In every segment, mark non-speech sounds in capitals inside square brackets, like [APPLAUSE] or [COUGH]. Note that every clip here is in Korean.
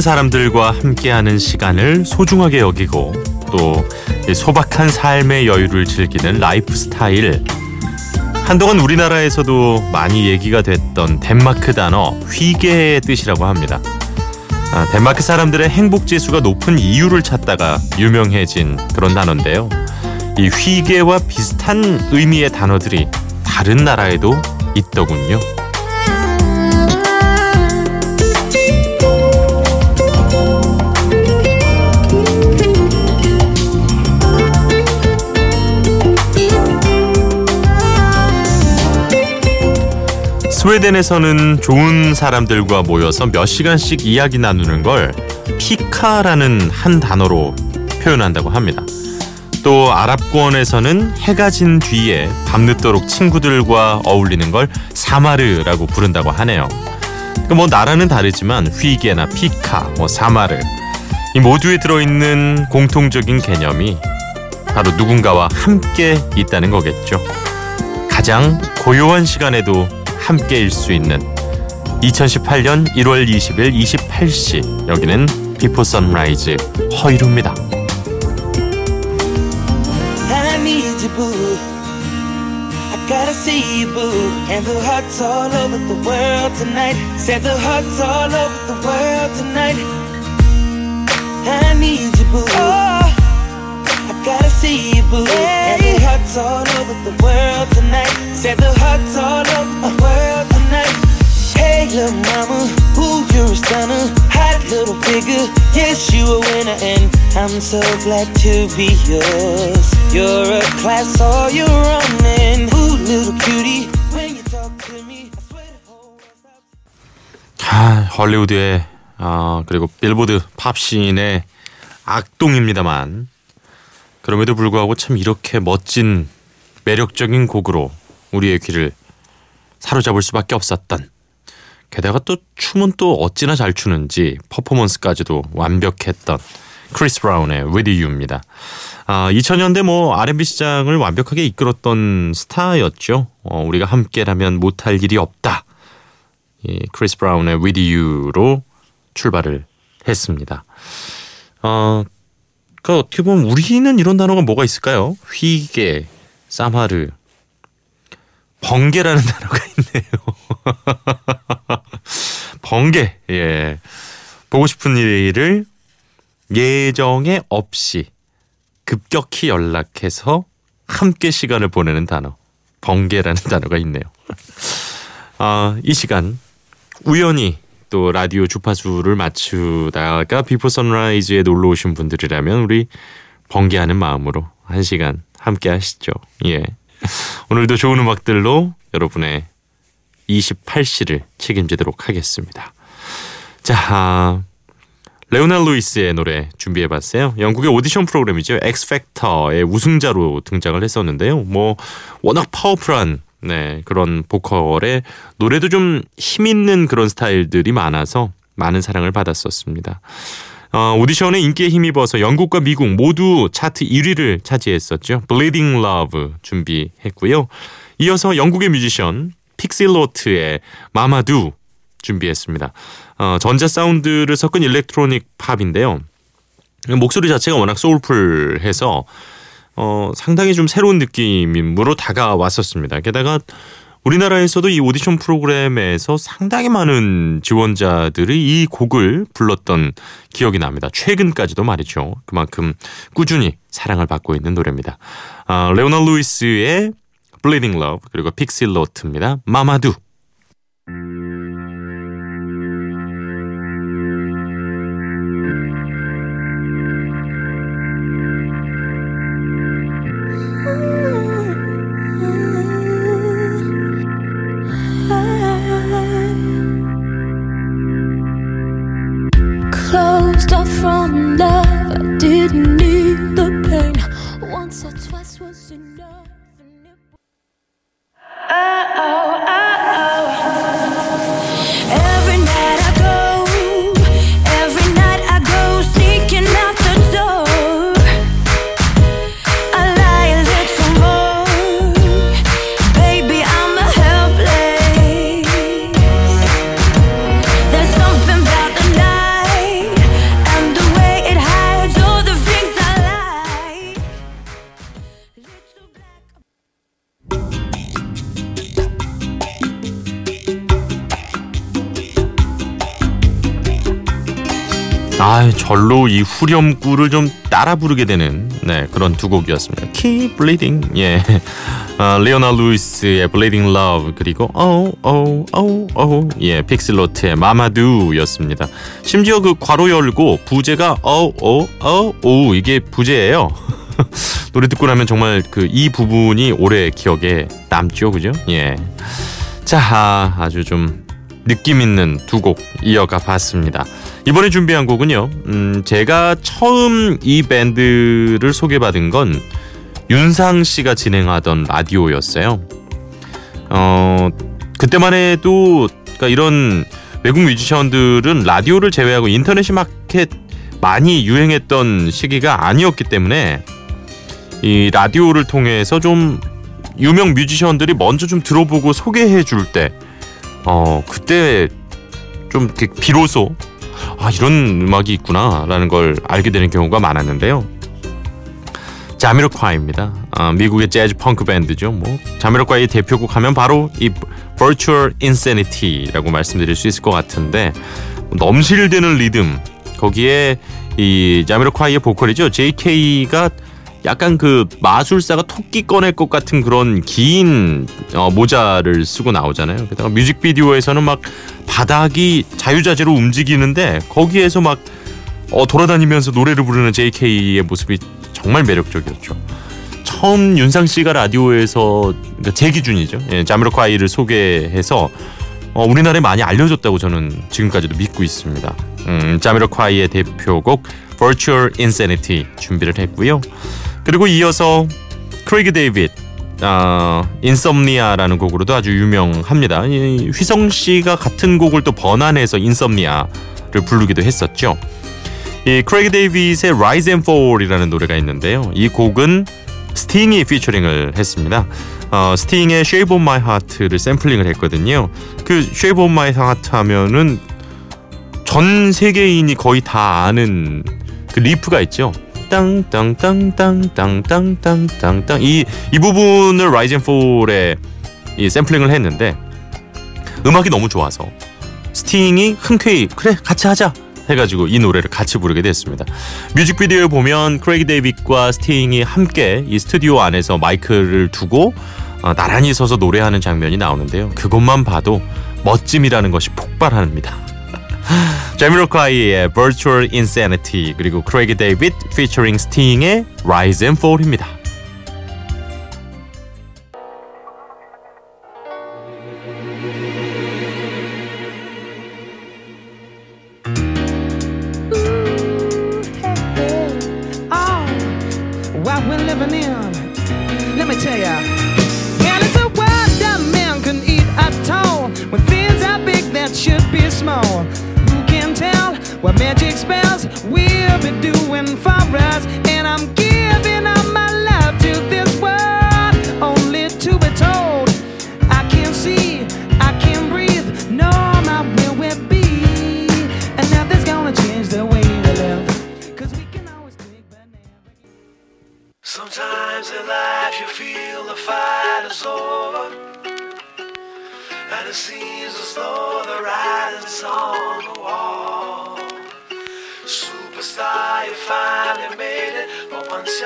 소중한 사람들과 함께하는 시간을 소중하게 여기고 또 소박한 삶의 여유를 즐기는 라이프 스타일. 한동안 우리나라에서도 많이 얘기가 됐던 덴마크 단어 hygge의 뜻이라고 합니다. 아, 덴마크 사람들의 행복 지수가 높은 이유를 찾다가 유명해진 그런 단어인데요. 이 hygge와 비슷한 의미의 단어들이 다른 나라에도 있더군요. 스웨덴에서는 좋은 사람들과 모여서 몇 시간씩 이야기 나누는 걸 피카라는 한 단어로 표현한다고 합니다. 또 아랍권에서는 해가 진 뒤에 밤늦도록 친구들과 어울리는 걸 사마르라고 부른다고 하네요. 그러니까 뭐 나라는 다르지만 휘게나 피카, 뭐 사마르 이 모두에 들어있는 공통적인 개념이 바로 누군가와 함께 있다는 거겠죠. 가장 고요한 시간에도 함께일 수 있는 2018년 1월 20일 28시 여기는 비포 선라이즈 허이루입니다. Oh, gotta see you boo And the hearts all over the world tonight Said the hearts all over the world tonight Hey little mama, ooh you're a stunner Hot little figure, yes you a winner And I'm so glad to be yours You're a class all your own And ooh little cutie When you talk to me I swear the whole world stops 아, 헐리우드의 어, 그리고 빌보드 팝씬의 악동입니다만 그럼에도 불구하고 참 이렇게 멋진 매력적인 곡으로 우리의 귀를 사로잡을 수밖에 없었던 게다가 또 춤은 또 어찌나 잘 추는지 퍼포먼스까지도 완벽했던 크리스 브라운의 With You입니다. 아, 2000년대 뭐 R&B 시장을 완벽하게 이끌었던 스타였죠. 어, 우리가 함께라면 못할 일이 없다. 이 크리스 브라운의 With You로 출발을 했습니다. 어, 그 어떻게 보면 우리는 이런 단어가 뭐가 있을까요? 휘게, 사마르, 번개라는 [LAUGHS] 단어가 있네요. [LAUGHS] 번개. 예. 보고 싶은 일을 예정에 없이 급격히 연락해서 함께 시간을 보내는 단어. 번개라는 [LAUGHS] 단어가 있네요. 아, 이 시간 우연히 또 라디오 주파수를 맞추다가 비포 선라이즈에 놀러 오신 분들이라면 우리 번개하는 마음으로 한 시간 함께 하시죠. 예. 오늘도 좋은 음악들로 여러분의 28시를 책임지도록 하겠습니다. 자, 아, 레오나 루이스의 노래 준비해봤어요. 영국의 오디션 프로그램이죠. X Factor의 우승자로 등장을 했었는데요. 뭐 워낙 파워풀한 네, 그런 보컬의 노래도 좀 힘 있는 그런 스타일들이 많아서 많은 사랑을 받았었습니다. 어, 오디션에 인기에 힘입어서 영국과 미국 모두 차트 1위를 차지했었죠. Bleeding Love 준비했고요. 이어서 영국의 뮤지션 픽시 로트의 Mama Do 준비했습니다. 어, 전자 사운드를 섞은 electronic pop인데요. 목소리 자체가 워낙 soulful해서 어, 상당히 좀 새로운 느낌으로 다가왔었습니다. 게다가 우리나라에서도 이 오디션 프로그램에서 상당히 많은 지원자들이 이 곡을 불렀던 기억이 납니다. 최근까지도 말이죠. 그만큼 꾸준히 사랑을 받고 있는 노래입니다. 아, 레오나 루이스의 Bleeding Love 그리고 픽실로트입니다. 마마두. 절로 이 후렴구를 좀 따라 부르게 되는 네 그런 두 곡이었습니다. Keep Bleeding 예 어, 리오나 루이스의 Bleeding Love 그리고 Oh Oh Oh Oh 예 픽슬로트의 마마두였습니다. 심지어 그 괄호 열고 부제가 Oh Oh Oh Oh 이게 부제예요. [LAUGHS] 노래 듣고 나면 정말 그 이 부분이 오래 기억에 남죠, 그죠? 예. 자, 아주 좀 느낌 있는 두 곡 이어가 봤습니다. 이번에 준비한 곡은요. 음, 제가 처음 이 밴드를 소개받은 건 윤상 씨가 진행하던 라디오였어요. 어, 그때만 해도 그러니까 이런 외국 뮤지션들은 라디오를 제외하고 인터넷이 막게 많이 유행했던 시기가 아니었기 때문에 이 라디오를 통해서 좀 유명 뮤지션들이 먼저 좀 들어보고 소개해 줄 때, 어, 그때 좀 비로소 아, 이런 음악이 있구나라는 걸 알게 되는 경우가 많았는데요. 자미로콰이입니다. 아, 미국의 재즈 펑크 밴드죠. 뭐 자미로콰이의 대표곡 하면 바로 이 Virtual Insanity라고 말씀드릴 수 있을 것 같은데 넘실대는 리듬 거기에 이 자미로콰이의 보컬이죠. JK가 약간 그 마술사가 토끼 꺼낼 것 같은 그런 긴 어, 모자를 쓰고 나오잖아요. 게다가 뮤직비디오에서는 막 바닥이 자유자재로 움직이는데 거기에서 막 어, 돌아다니면서 노래를 부르는 JK의 모습이 정말 매력적이었죠. 처음 윤상 씨가 라디오에서 그러니까 제 기준이죠. 예, 자미로콰이를 소개해서 어, 우리나라에 많이 알려졌다고 저는 지금까지도 믿고 있습니다. 음, 자미로콰이의 대표곡 Virtual Insanity 준비를 했고요. 그리고 이어서 크레이그 데이빗 아, Insomnia라는 곡으로도 아주 유명합니다. 휘성 씨가 같은 곡을 또 번안해서 Insomnia를 부르기도 했었죠. 이 크레이그 데이빗의 Rise and Fall이라는 노래가 있는데요. 이 곡은 스팅이 피처링을 했습니다. 어, 스팅의 Shape of My Heart를 샘플링을 했거든요. 그 Shape of My Heart 하면은 전 세계인이 거의 다 아는 그 riff가 있죠. 땅땅땅땅땅땅땅땅땅 이, 이 부분을 Rise and Fall에 이 샘플링을 했는데 음악이 너무 좋아서 스팅이 흔쾌히 그래 같이 하자 해가지고 이 노래를 같이 부르게 됐습니다. 뮤직비디오에 보면 크레이그 데이빗과 스팅이 함께 이 스튜디오 안에서 마이크를 두고 어, 나란히 서서 노래하는 장면이 나오는데요. 그것만 봐도 멋짐이라는 것이 폭발합니다. 제미로카이의 Virtual Insanity 그리고 크레이기 데이빗 피처링 스팅의 Rise and Fall입니다. What magic spells will be doing for us. And I'm giving up my love to this world, only to be told I can't see, I can't breathe, no, my will be. And nothing's gonna change the way we live. Cause we can always but never Sometimes in life you feel the fight is over. And it seems as though the writing's on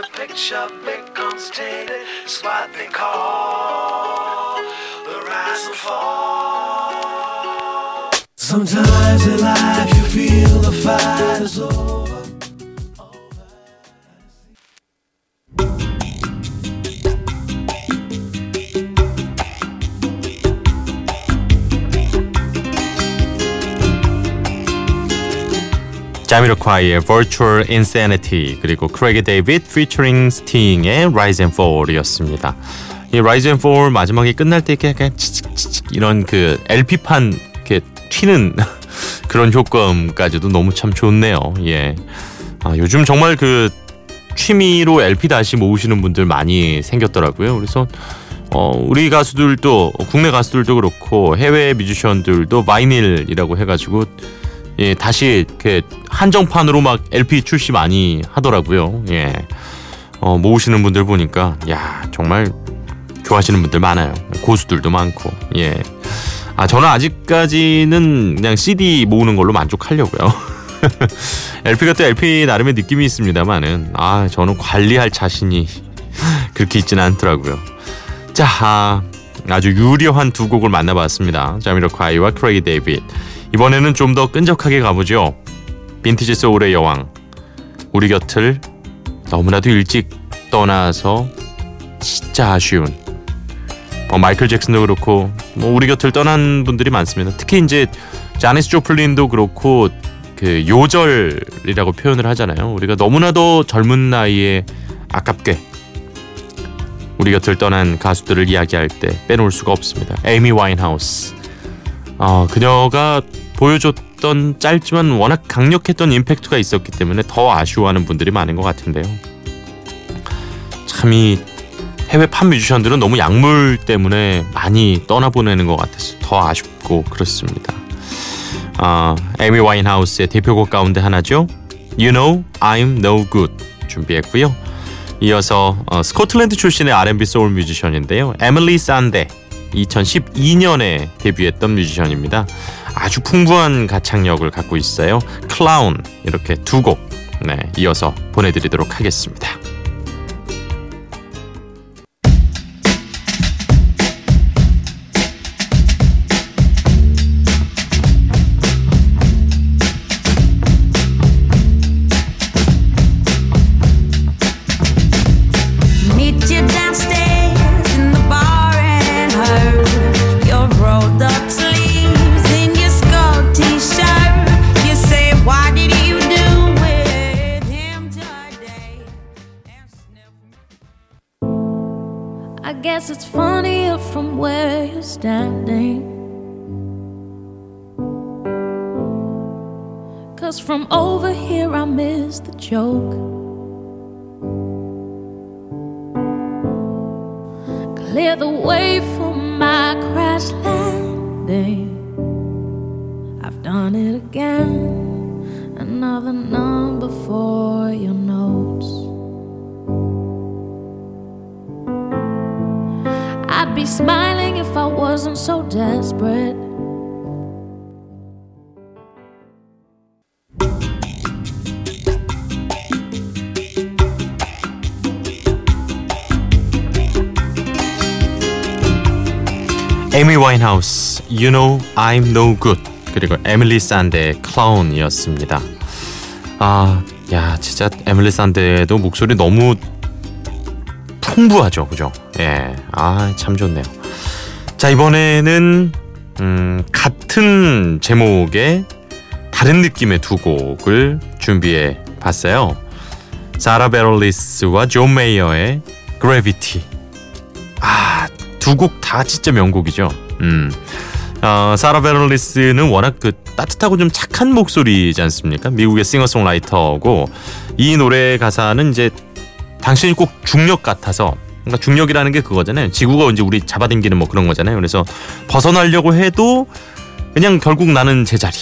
Your picture becomes tainted, it's what they call the rise and fall. Sometimes in life you feel the fight is over. 자미로콰이의 Virtual Insanity 그리고 크레이그 데이빗 피처링 스팅의 Rise and Fall이었습니다. 이 Rise and Fall 마지막에 끝날 때 약간 치칙치칙 이런 그 LP판 이렇게 튀는 [LAUGHS] 그런 효과음까지도 너무 참 좋네요. 예. 아, 요즘 정말 그 취미로 LP 다시 모으시는 분들 많이 생겼더라고요. 그래서 어, 우리 가수들도 국내 가수들도 그렇고 해외 뮤지션들도 vinyl이라고 해가지고 예, 다시 이렇게 한정판으로 막 LP 출시 많이 하더라고요. 예. 어, 모으시는 분들 보니까 야, 정말 좋아하시는 분들 많아요. 고수들도 많고. 예. 아, 저는 아직까지는 그냥 CD 모으는 걸로 만족하려고요. [LAUGHS] LP가 또 LP 나름의 느낌이 있습니다만은 아 저는 관리할 자신이 [LAUGHS] 그렇게 있지는 않더라고요. 자 아, 아주 유려한 두 곡을 만나봤습니다. 자미로콰이와 크레이 데이빗. 이번에는 좀 더 끈적하게 가보죠. 빈티지 소울의 여왕. 우리 곁을 너무나도 일찍 떠나서 진짜 아쉬운 어, 마이클 잭슨도 그렇고 뭐 우리 곁을 떠난 분들이 많습니다. 특히 이제 자니스 조플린도 그렇고 그 요절이라고 표현을 하잖아요. 우리가 너무나도 젊은 나이에 아깝게 우리 곁을 떠난 가수들을 이야기할 때 빼놓을 수가 없습니다. 에이미 와인하우스. 어, 그녀가 보여줬던 짧지만 워낙 강력했던 임팩트가 있었기 때문에 더 아쉬워하는 분들이 많은 것 같은데요. 참 이 해외 팝 뮤지션들은 너무 약물 때문에 많이 떠나보내는 것 같아서 더 아쉽고 그렇습니다. 어, 에이미 와인하우스의 대표곡 가운데 하나죠. You Know I'm No Good 준비했고요. 이어서 어, 스코틀랜드 출신의 R&B 소울 뮤지션인데요. 에밀리 산데 2012년에 데뷔했던 뮤지션입니다. 아주 풍부한 가창력을 갖고 있어요. 클라운 이렇게 두 곡 네, 이어서 보내드리도록 하겠습니다. Guess it's funnier from where you're standing. Cause from over here I miss the joke. Clear the way for my crash landing. I've done it again. Another number for your notes. Smiling if I wasn't so desperate. 에미 와인하우스, You Know I'm No Good 그리고 에밀리 산데의 클라운이었습니다. 아, 야 진짜 에밀리 산데도 목소리 너무 풍부하죠, 그죠? 예, 아 참 좋네요. 자 이번에는 음, 같은 제목의 다른 느낌의 두 곡을 준비해 봤어요. 사라 베럴리스와 존 메이어의 Gravity. 아, 두 곡 다 진짜 명곡이죠. 음. 어, 사라 베럴리스는 워낙 그 따뜻하고 좀 착한 목소리지 않습니까? 미국의 싱어송라이터고 이 노래 가사는 이제 당신이 꼭 중력 같아서 그러니까 중력이라는 게 그거잖아요. 지구가 이제 우리 잡아당기는 뭐 그런 거잖아요. 그래서 벗어나려고 해도 그냥 결국 나는 제자리.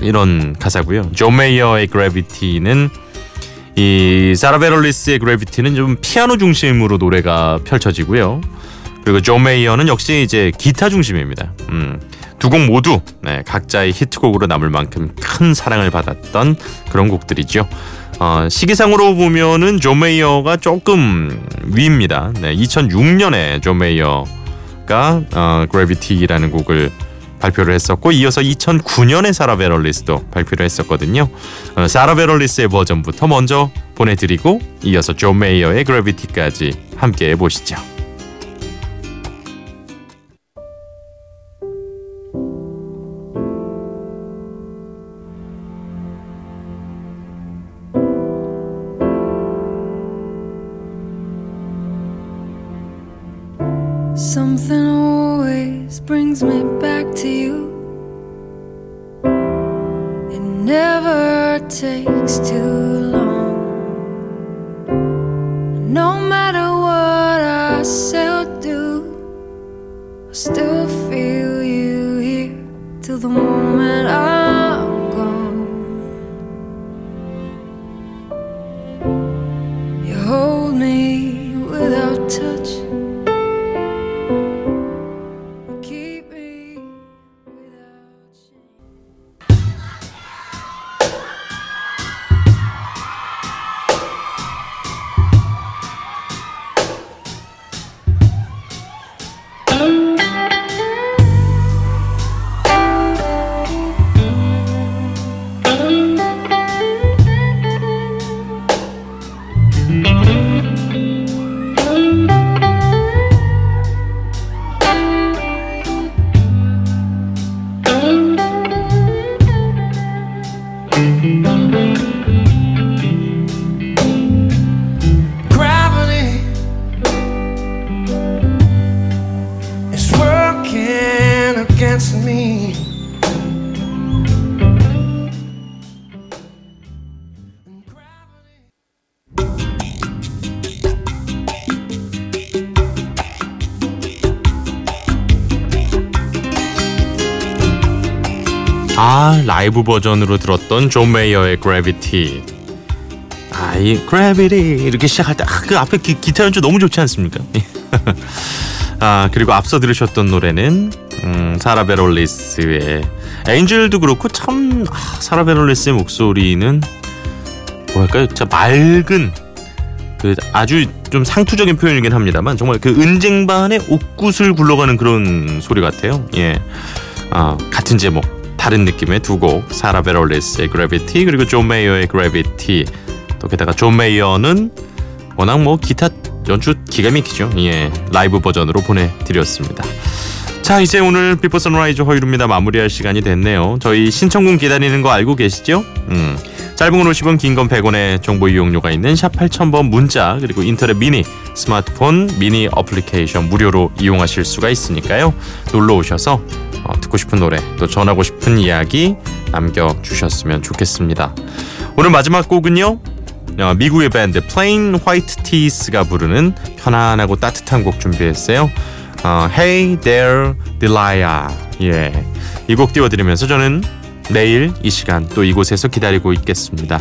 이런 가사고요. 존 메이어의 Gravity는 이 사라 베럴리스의 Gravity는 좀 피아노 중심으로 노래가 펼쳐지고요. 그리고 존 메이어는 역시 이제 기타 중심입니다. 음, 두 곡 모두 네, 각자의 히트곡으로 남을 만큼 큰 사랑을 받았던 그런 곡들이죠. 어, 시기상으로 보면은 존 메이어가 조금 위입니다. 네, 2006년에 존 메이어가 어, Gravity라는 곡을 발표를 했었고 이어서 2009년에 사라 베럴리스도 발표를 했었거든요. 어, 사라 베럴리스의 버전부터 먼저 보내드리고 이어서 존 메이어의 Gravity까지 함께 해보시죠. myself. 아 라이브 버전으로 들었던 존 메이어의 Gravity. 아이 Gravity 이렇게 시작할 때 그 앞에 기, 기타 연주 너무 좋지 않습니까? [LAUGHS] 아 그리고 앞서 들으셨던 노래는 음, 사라 베럴리스의 Angel도 그렇고 참 아, 사라 베럴리스의 목소리는 뭐랄까요, 진짜 맑은 그 아주 좀 상투적인 표현이긴 합니다만 정말 그 은쟁반에 옥구슬 굴러가는 그런 소리 같아요. 예, 아, 같은 제목 다른 느낌의 두 곡 사라 베럴리스의 Gravity 그리고 존 메이어의 Gravity 또 게다가 존 메이어는 워낙 뭐 기타 연주 기가 막히죠. 예, 라이브 버전으로 보내드렸습니다. 자 이제 오늘 비포 선라이즈 허일후입니다 마무리할 시간이 됐네요 저희 신청곡 기다리는 거 알고 계시죠? 음 짧은 건 50원 긴 건 100원의 정보 이용료가 있는 샵 8000번 문자 그리고 인터넷 미니 스마트폰 미니 어플리케이션 무료로 이용하실 수가 있으니까요 놀러 오셔서 어, 듣고 싶은 노래 또 전하고 싶은 이야기 남겨주셨으면 좋겠습니다 오늘 마지막 곡은요 어, 미국의 밴드 Plain White T's가 부르는 편안하고 따뜻한 곡 준비했어요 어, Hey There Delilah 예, 이 곡 띄워드리면서 저는 내일 이 시간 또 이곳에서 기다리고 있겠습니다.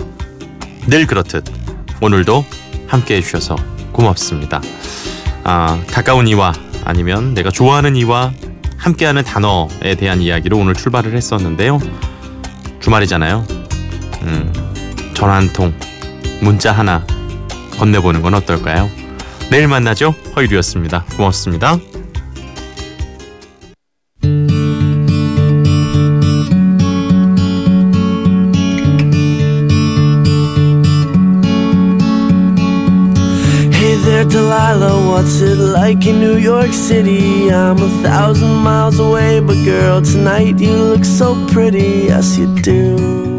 늘 그렇듯 오늘도 함께 해주셔서 고맙습니다. 아, 가까운 이와 아니면 내가 좋아하는 이와 함께하는 단어에 대한 이야기로 오늘 출발을 했었는데요. 주말이잖아요. 음, 전화 한 통, 문자 하나 건네보는 건 어떨까요? 내일 만나죠. 허유리였습니다. 고맙습니다. Like in New York City? I'm a thousand miles away, but girl, tonight you look so pretty, yes you do.